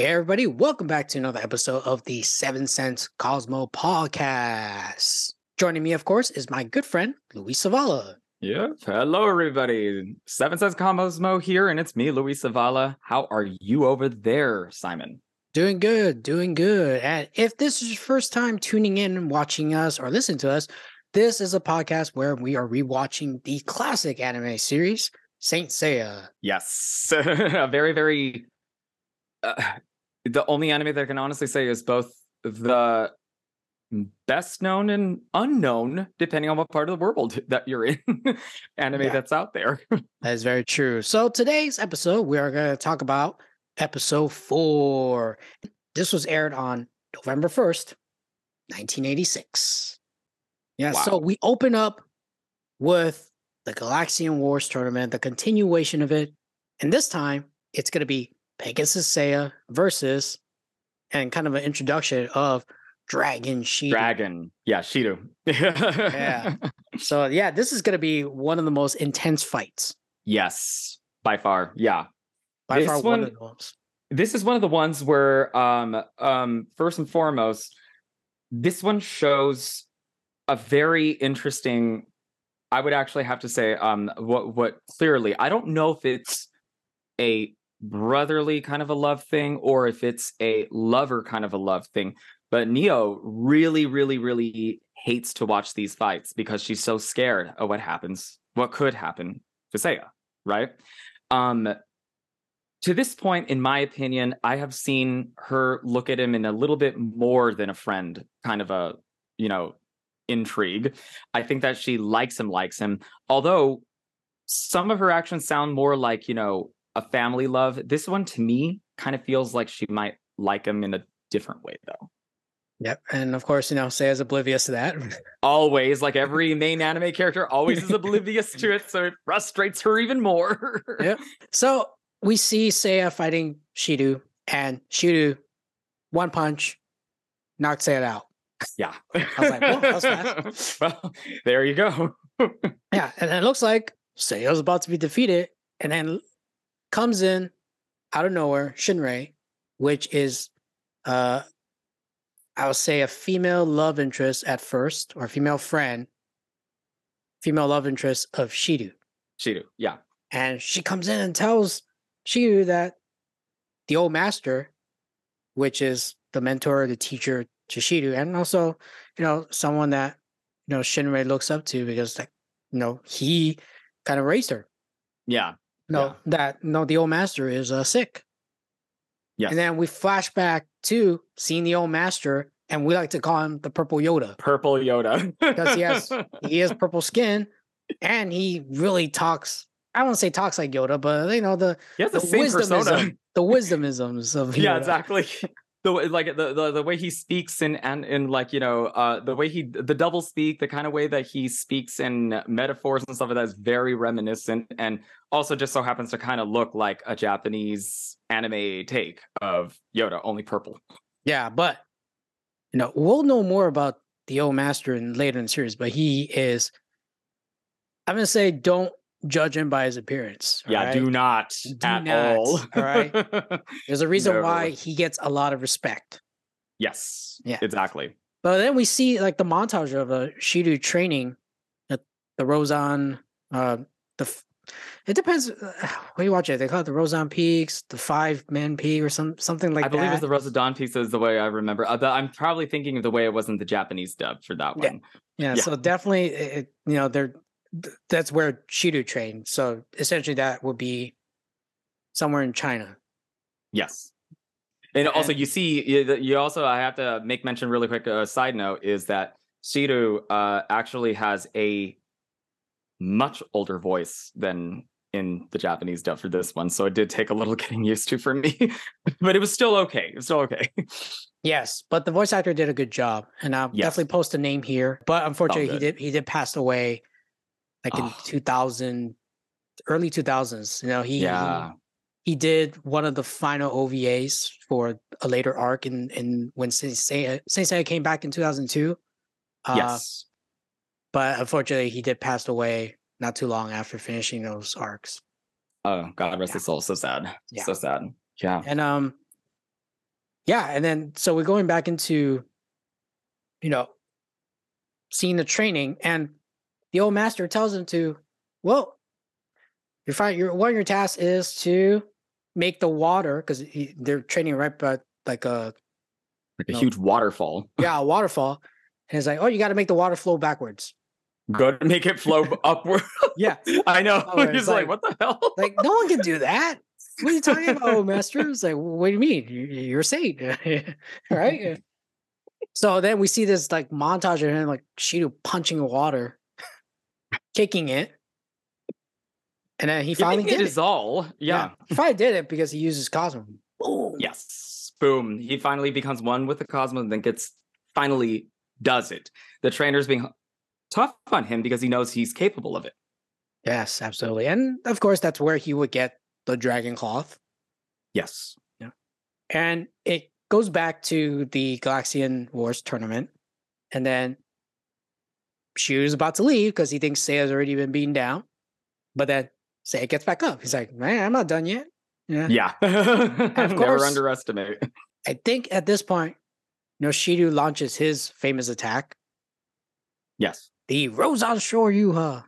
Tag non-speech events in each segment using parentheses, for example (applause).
Hey, everybody, welcome back to another episode of the Seven Sense Cosmo podcast. Joining me, of course, is my good friend, Luis Savala. Yeah. Hello, everybody. Seven Sense Cosmo here, and it's me, Luis Savala. How are you over there, Simon? Doing good, doing good. And if this is your first time tuning in and watching us or listening to us, this is a podcast where we are rewatching the classic anime series, Saint Seiya. Yes. (laughs) a very, very. Uh, the only anime that I can honestly say is both the best known and unknown, depending on what part of the world (laughs) that you're in, anime Yeah. that's out there. (laughs) That is very true. So today's episode, we are going to talk about episode four. This was aired on November 1st, 1986. Yeah, so we open up with the Galaxian Wars tournament, the continuation of it. And this time, it's going to be Pegasus Seiya versus, and kind of an introduction of Dragon Sheet. Dragon. Yeah, Shiryu. Yeah. (laughs) So, yeah, this is going to be one of the most intense fights. Yes, by far. Yeah. By This far, one one- of the most. this is one of the ones where um um first and foremost this one shows a very interesting i would actually have to say um what what clearly i don't know if it's a brotherly kind of a love thing or if it's a lover kind of a love thing but neo really really really hates to watch these fights because she's so scared of what happens what could happen to Seiya, right um to this point, in my opinion, I have seen her look at him in a little bit more than a friend kind of a, you know, intrigue. I think that she likes him, likes him. Although some of her actions sound more like, you know, a family love. This one to me kind of feels like she might like him in a different way though. Yep. And of course, you know, Seiya's oblivious to that. (laughs) Always, like every main (laughs) anime character, always is oblivious to it, so it frustrates her even more. (laughs) Yep. So we see Seiya fighting Shiryu, and Shiryu, one punch, knocks Seiya out. Yeah. I was like, "Whoa, that was fast." well, there you go. Yeah. And it looks like Seiya's about to be defeated. And then comes in out of nowhere, Shunrei, which is uh I would say a female love interest at first, or female friend, female love interest of Shiryu. Shiryu, yeah. And she comes in and tells Shiryu that the old master, which is the mentor, the teacher to Shiryu, and also, you know, someone that, you know, Shunrei looks up to because like, you know, he kind of raised her. Yeah. No, Yeah. that no, the old master is uh, sick. Yes. And then we flash back to seeing the old master, and we like to call him the purple Yoda Purple Yoda. because he has (laughs) he has purple skin, and he really talks. I don't say talks like Yoda, but you know the the, the same persona. wisdomism, the (laughs) wisdomisms of Yeah, exactly. The way, like the, the the way he speaks and and in like you know uh the way he the double speak the kind of way that he speaks in metaphors and stuff like that is very reminiscent and also just so happens to kind of look like a Japanese anime take of Yoda only purple. Yeah, but you know we'll know more about the old master in later in the series. But he is. I'm gonna say don't judge him by his appearance. Yeah, alright? do not Do at not, all. all right? (laughs) There's a reason No. why he gets a lot of respect. yes. Yeah. Exactly. But then we see like the montage of uh, Shiryu training at the Rozan. Uh, the it depends. Uh, (sighs) what do you watch it? They call it the Rozan Peaks, the Five Man Peak, or some something like that. I believe that. it's the Rosa Dawn piece is the way I remember. Uh, but I'm probably thinking of the way it was in the Japanese dub for that one. yeah, yeah. So definitely, it, it- you know, they're th- that's where Shiryu trained. So essentially, that would be somewhere in China. Yes. And also, you see, you, you also, I have to make mention really quick. A side note is that Shiryu uh, actually has a much older voice than in the Japanese dub for this one. So it did take a little (laughs) getting used to for me, (laughs) but it was still okay. It was still okay. (laughs) Yes, but the voice actor did a good job, and I'll Yes. definitely post a name here. But unfortunately, he did he did pass away, like in Oh. 2000, early 2000s. You know, he he- yeah. he did one of the final OVAs for a later arc in in when Saint Seiya, Saint Seiya came back in 2002. Uh, yes. but unfortunately, he did pass away not too long after finishing those arcs. Oh, God rest yeah. his soul. So sad. Yeah. So sad. Yeah. And um, yeah, and then so we're going back into, you know, seeing the training, and the old master tells him to, well, you're fine. Your one of your tasks is to make the water because they're training right by like a like a huge waterfall. (laughs) Yeah, a waterfall. And it's like, oh, you got to make the water flow backwards. Go to make it flow upward. (laughs) yeah, I know. Oh, (laughs) He's like, like, what the hell? like, no one can do that. What are you talking about, master? It's like, what do you mean? You're a saint, right? so then we see this like montage of him like Shiryu punching water, kicking it. And then he finally did it. Is all, yeah. yeah. He finally did it because he uses Cosmo. Boom. Yes. Boom. He finally becomes one with the Cosmo and then gets finally does it. The trainer's being tough on him because he knows he's capable of it. Yes, absolutely. And of course, that's where he would get the dragon cloth. Yes. Yeah. And it goes back to the Galaxian Wars tournament. And then Shiryu's about to leave because he thinks Seiya's already been beaten down. But then Seiya gets back up. He's like, man, I'm not done yet. Yeah. Yeah. (laughs) of (laughs) course, Never underestimate. I think at this point, Noshidu launches his famous attack. Yes. The Rozan Shoryuha.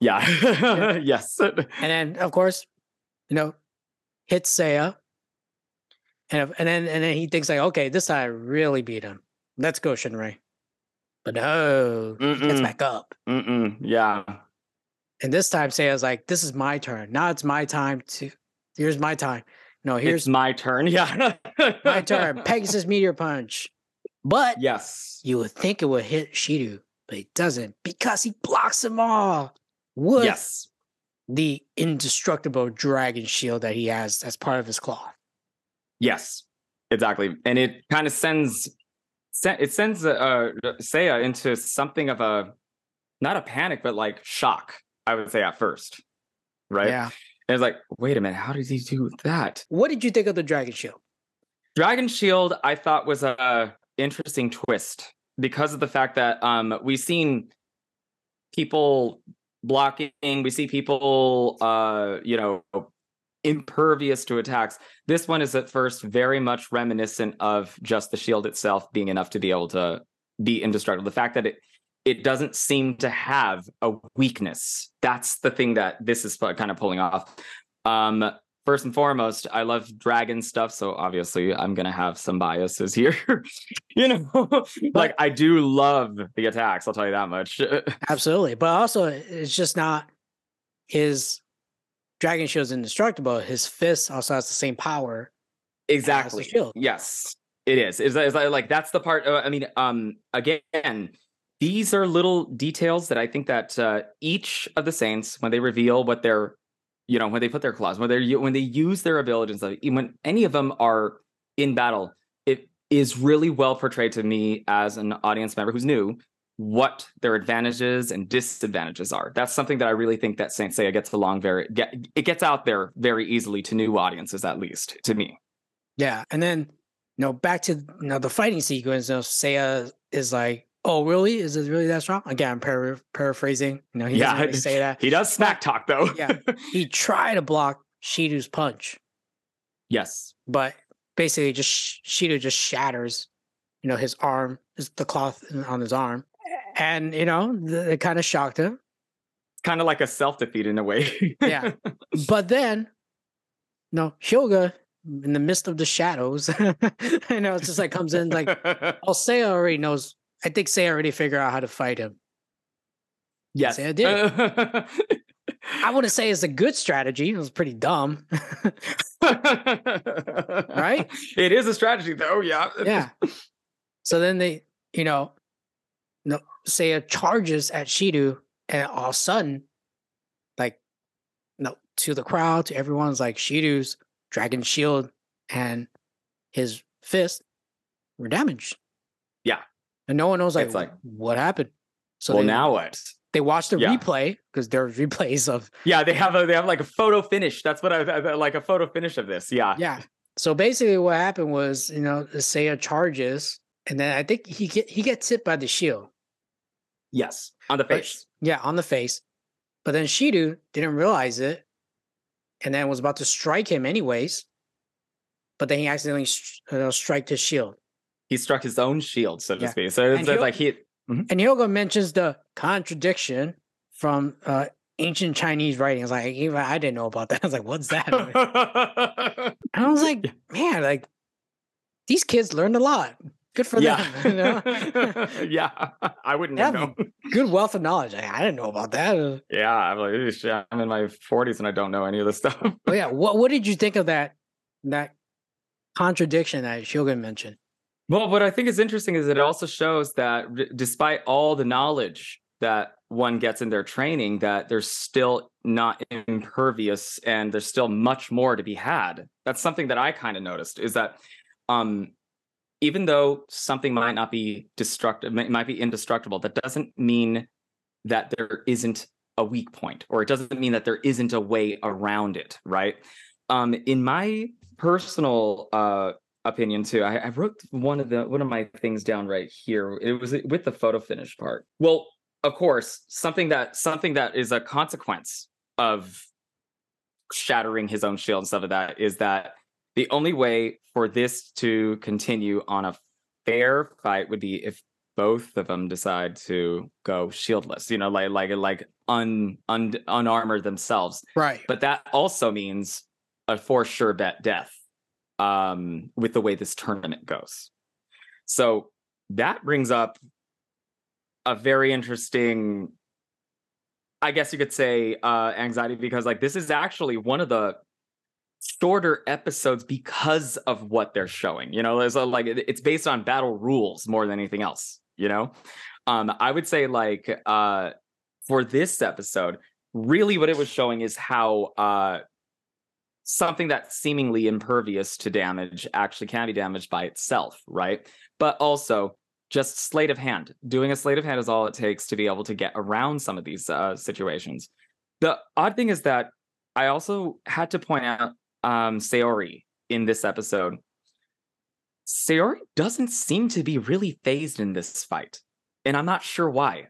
Yeah. (laughs) yeah. yes. And then, of course, you know, hits Seiya. And, and then and then he thinks like, okay, this time I really beat him. Let's go, Shunrei. But no, Mm-mm. gets back up. Mm-mm. Yeah. And this time Seiya's like, this is my turn. Now it's my time to here's my time. No, here's it's my turn. (laughs) Yeah. my turn. Pegasus meteor punch. But yes, you would think it would hit Shiryu, but it doesn't because he blocks them all with yes. the indestructible dragon shield that he has as part of his cloth. Yes, exactly. And it kind of sends it sends uh, Seiya into something of a not a panic, but like shock. I would say at first, right? Yeah. And it's like, wait a minute, how did he do that? What did you think of the dragon shield? Dragon Shield, I thought was a interesting twist because of the fact that um, we've seen people blocking, we see people, uh, you know, impervious to attacks. This one is at first very much reminiscent of just the shield itself being enough to be able to be indestructible. The fact that it it doesn't seem to have a weakness. That's the thing that this is kind of pulling off. Um, first and foremost, I love dragon stuff, so obviously I'm gonna have some biases here. (laughs) you know, (laughs) like I do love the attacks. I'll tell you that much. (laughs) Absolutely, but also it's just not his dragon shield's indestructible. His fist also has the same power. Exactly. Yes, it is. Is like that's the part? Uh, I mean, um, again. These are little details that I think that uh, each of the saints, when they reveal what their you know when they put their claws when they when they use their abilities when any of them are in battle it is really well portrayed to me as an audience member who's new what their advantages and disadvantages are that's something that i really think that saint seiya gets along very get, it gets out there very easily to new audiences at least to me yeah and then you know back to you know the fighting sequence you know seiya is like Oh, really? Is it really that strong? Again, I'm para- paraphrasing. You know, he yeah, doesn't really say that. He does smack talk though. yeah, he (laughs) tried to block Shiryu's punch. Yes, but basically, just Shiryu just shatters. You know, his arm, is the cloth on his arm, and you know, it kind of shocked him. Kind of like a self defeat in a way. yeah, (laughs) but then, no, Hyoga in the midst of the shadows, (laughs) you know, it's just like comes in like, (laughs) I'll say already knows I think Say already figured out how to fight him. Yes, I did. I wouldn't say it's a good strategy. It was pretty dumb. right? It is a strategy though, yeah. yeah. So then they, you know, no Seiya uh, charges at Shiryu, and all of a sudden, like no, to the crowd, to everyone's like Shiryu's dragon shield and his fist were damaged. Yeah and no one knows like, like what happened. So well, they, now what? They watch the yeah. replay because there are replays of. Yeah, they have a they have like a photo finish. That's what I like a photo finish of this. Yeah, yeah. So basically, what happened was you know Seiya charges, and then I think he get he gets hit by the shield. Yes, on the face. But, yeah, on the face. But then Shiryu didn't realize it, and then was about to strike him anyways. but then he accidentally uh, strike his shield. He struck his own shield, so to Yeah. speak. So it's And like he. And Hyoga mentions the contradiction from uh, ancient Chinese writings. Like even I didn't know about that. (laughs) I was like, "What's that?" (laughs) and I was like, "Man, like these kids learned a lot. Good for yeah, them. (laughs) You know? (laughs) yeah. (laughs) I wouldn't know. Good wealth of knowledge. I, I didn't know about that. Uh, Yeah, I'm like, I'm in my 40s and I don't know any of this stuff. Oh yeah, what what did you think of that that contradiction that Shogun mentioned? Well, what I think is interesting is it also shows that r- despite all the knowledge that one gets in their training, that they're still not impervious and there's still much more to be had. That's something that I kind of noticed is that um, even though something might not be destructive, might be indestructible, that doesn't mean that there isn't a weak point, or it doesn't mean that there isn't a way around it, right? Um, in my personal uh, opinion too. I, I wrote one of the one of my things down right here. It was with the photo finish part. Well, of course, something that something that is a consequence of shattering his own shield and stuff like that is that the only way for this to continue on a fair fight would be if both of them decide to go shieldless. You know, like like like un, un unarmored themselves Right. but that also means a for sure bet death um with the way this tournament goes so that brings up a very interesting i guess you could say uh anxiety because like this is actually one of the shorter episodes because of what they're showing you know there's a, like it's based on battle rules more than anything else you know? Um i would say like uh for this episode really what it was showing is how uh something that's seemingly impervious to damage actually can be damaged by itself right? But also just sleight of hand. Doing a sleight of hand is all it takes to be able to get around some of these uh, situations. The odd thing is that i also had to point out um saori in this episode saori doesn't seem to be really phased in this fight and i'm not sure why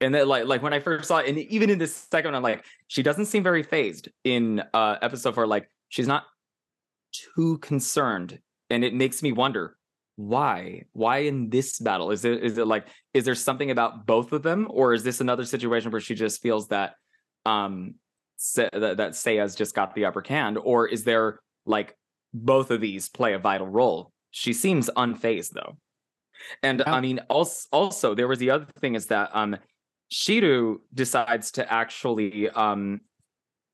and then like like when I first saw it, and even in this second I'm like, she doesn't seem very phased in uh episode four. Like she's not too concerned. And it makes me wonder why? Why in this battle? Is it is it like is there something about both of them? Or is this another situation where she just feels that um Se- that, that Seiya's just got the upper hand? Or is there like both of these play a vital role? She seems unfazed though. And. I mean, also, also there was the other thing is that um Shiryu decides to actually um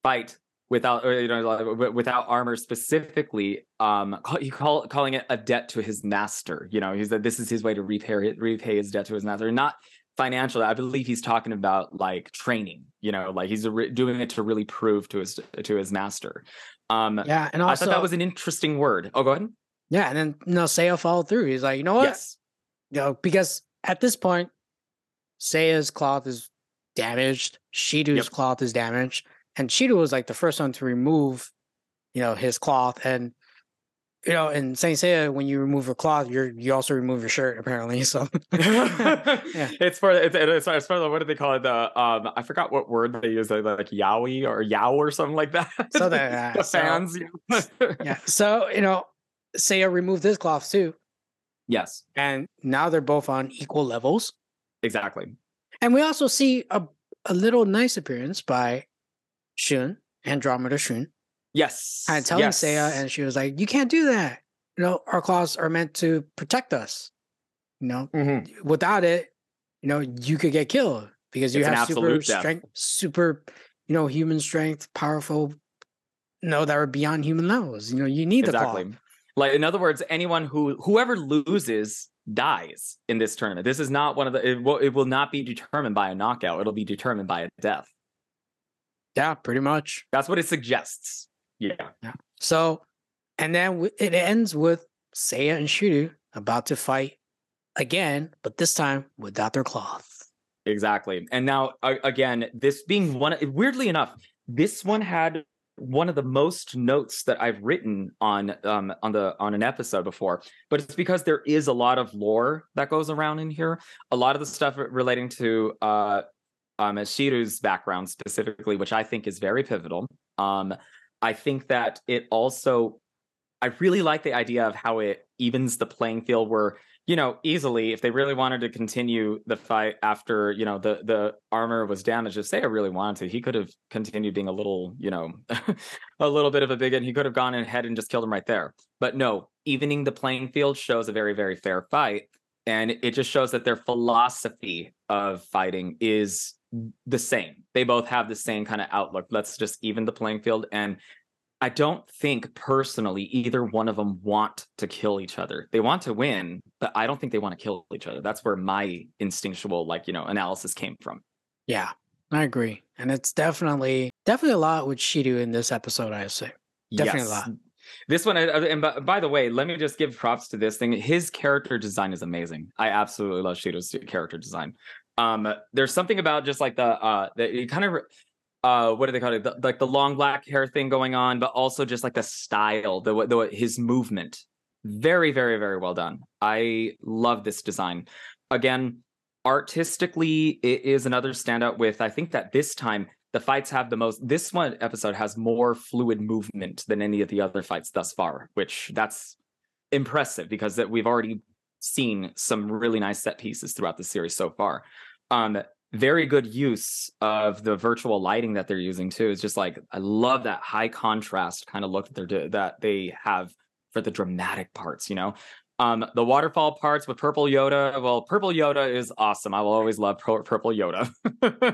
fight without or, you know without armor specifically um call, he call calling it a debt to his master you know he's that this is his way to repay repay his debt to his master not financially i believe he's talking about like training you know like he's re- doing it to really prove to his to his master um Yeah, and i also thought that was an interesting word oh go ahead yeah, and then you know, Seiya followed through. He's like, you know what? yes You know, because at this point, Seiya's cloth is damaged, Shiryu's Yep. cloth is damaged, and Shiryu was like the first one to remove, you know, his cloth. And you know, in Saint Seiya, when you remove your cloth, you're you also remove your shirt, apparently. (laughs) So (laughs) yeah. It's for it's, it's, it's for the what do they call it? The um I forgot what word they use, like, like yowie or yow or something like that. So that- (laughs) the so- fans. yeah. So, you know, Seiya removed his cloth too. Yes, And now they're both on equal levels. exactly. And we also see a, a little nice appearance by Shun, Andromeda Shun, Yes. and telling yes. Seiya, and she was like, You can't do that. You know, our claws are meant to protect us. You know, Mhm. without it, you know, you could get killed because you It's have super absolute death. strength, super, you know, human strength, powerful, you know, that are beyond human levels. You know, you need the exactly. claw. Like in other words, anyone who whoever loses dies in this tournament. This is not one of the. It will, it will not be determined by a knockout. It'll be determined by a death. Yeah, pretty much. That's what it suggests. Yeah. yeah. So, and then it ends with Seiya and Shiryu about to fight again, but this time without their cloth. Exactly. And now again, this being one weirdly enough, this one had one of the most notes that I've written on um on the on an episode before, but it's because there is a lot of lore that goes around in here. A lot of the stuff relating to uh um Shiryu's background specifically, which I think is very pivotal. Um I think that it also I really like the idea of how it evens the playing field where you know easily if they really wanted to continue the fight after you know the the armor was damaged if Seiya really wanted to he could have continued being a little you know (laughs) a little bit of a bigot. He could have gone ahead and just killed him right there. But no evening the playing field shows a very very fair fight. And it just shows that their philosophy of fighting is the same they both have the same kind of outlook let's just even the playing field and I don't think personally either one of them want to kill each other. They want to win, but I don't think they want to kill each other. That's where my instinctual like, you know, analysis came from. Yeah, I agree. And it's definitely definitely a lot with Shiryu in this episode, I say. Definitely yes. a lot. This one, uh, and by, the way, let me just give props to this thing. His character design is amazing. I absolutely love Shiryu's character design. Um, there's something about just like the uh, kind of uh what do they call it? The, like the long black hair thing going on but also just like the style the, the his movement. Very very very well done. I love this design. Again artistically it is another standout with i think that this time the fights have the most this one episode has more fluid movement than any of the other fights thus far which that's impressive because that we've already seen some really nice set pieces throughout the series so far um very good use of the virtual lighting that they're using too. It's just like I love that high contrast kind of look that they're that they have for the dramatic parts. You know, um, the waterfall parts with Purple Yoda. Well, Purple Yoda is awesome. I will always love Purple Yoda.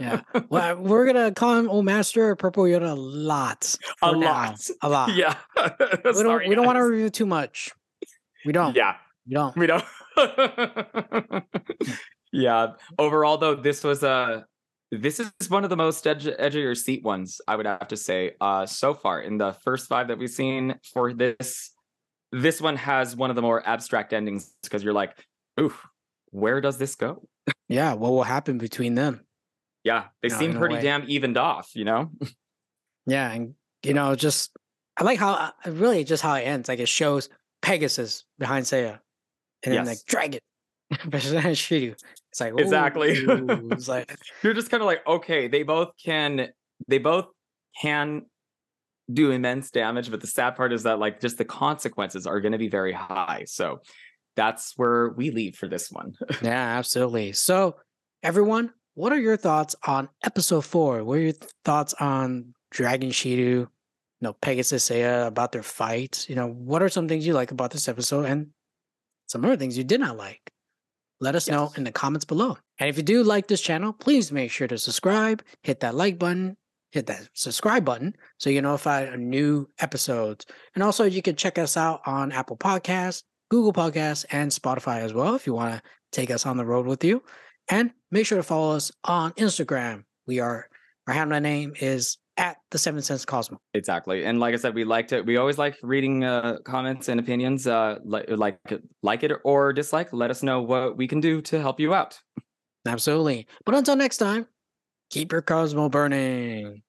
yeah, (laughs) well, we're gonna call him Old Master Purple Yoda a lot. A lot. A lot. Yeah. (laughs) we don't. we don't want to review too much. We don't. Yeah. We don't. We don't (laughs) yeah. Overall, though, this was a uh, this is one of the most edge, edge of your seat ones, I would have to say, uh, so far. In the first five that we've seen for this, this one has one of the more abstract endings because you're like, ooh, where does this go? Yeah, what will happen between them? Yeah, they no, seem pretty damn evened off, you know? (laughs) yeah, and you know, just I like how uh, really just how it ends. Like it shows Pegasus behind Seiya, and yes. then like dragon, (laughs) Shiryu. It's like exactly. it's like (laughs) you're just kind of like, okay, they both can, they both can do immense damage, but the sad part is that like just the consequences are going to be very high. So that's where we leave for this one. (laughs) yeah, absolutely. So everyone, what are your thoughts on episode four? What are your thoughts on Dragon Shiryu? You know, Pegasus Seiya about their fight. You know, what are some things you like about this episode and some other things you did not like? Let us yes. know in the comments below. And if you do like this channel, please make sure to subscribe, hit that like button, hit that subscribe button so you notify of new episodes. And also you can check us out on Apple Podcasts, Google Podcasts, and Spotify as well if you want to take us on the road with you. And make sure to follow us on Instagram. We are our handle name is at the Seven Sense Cosmo. Exactly, and like I said, we liked it. We always like reading uh, comments and opinions. Uh, like like like it or dislike. Let us know what we can do to help you out. Absolutely. But until next time, keep your Cosmo burning.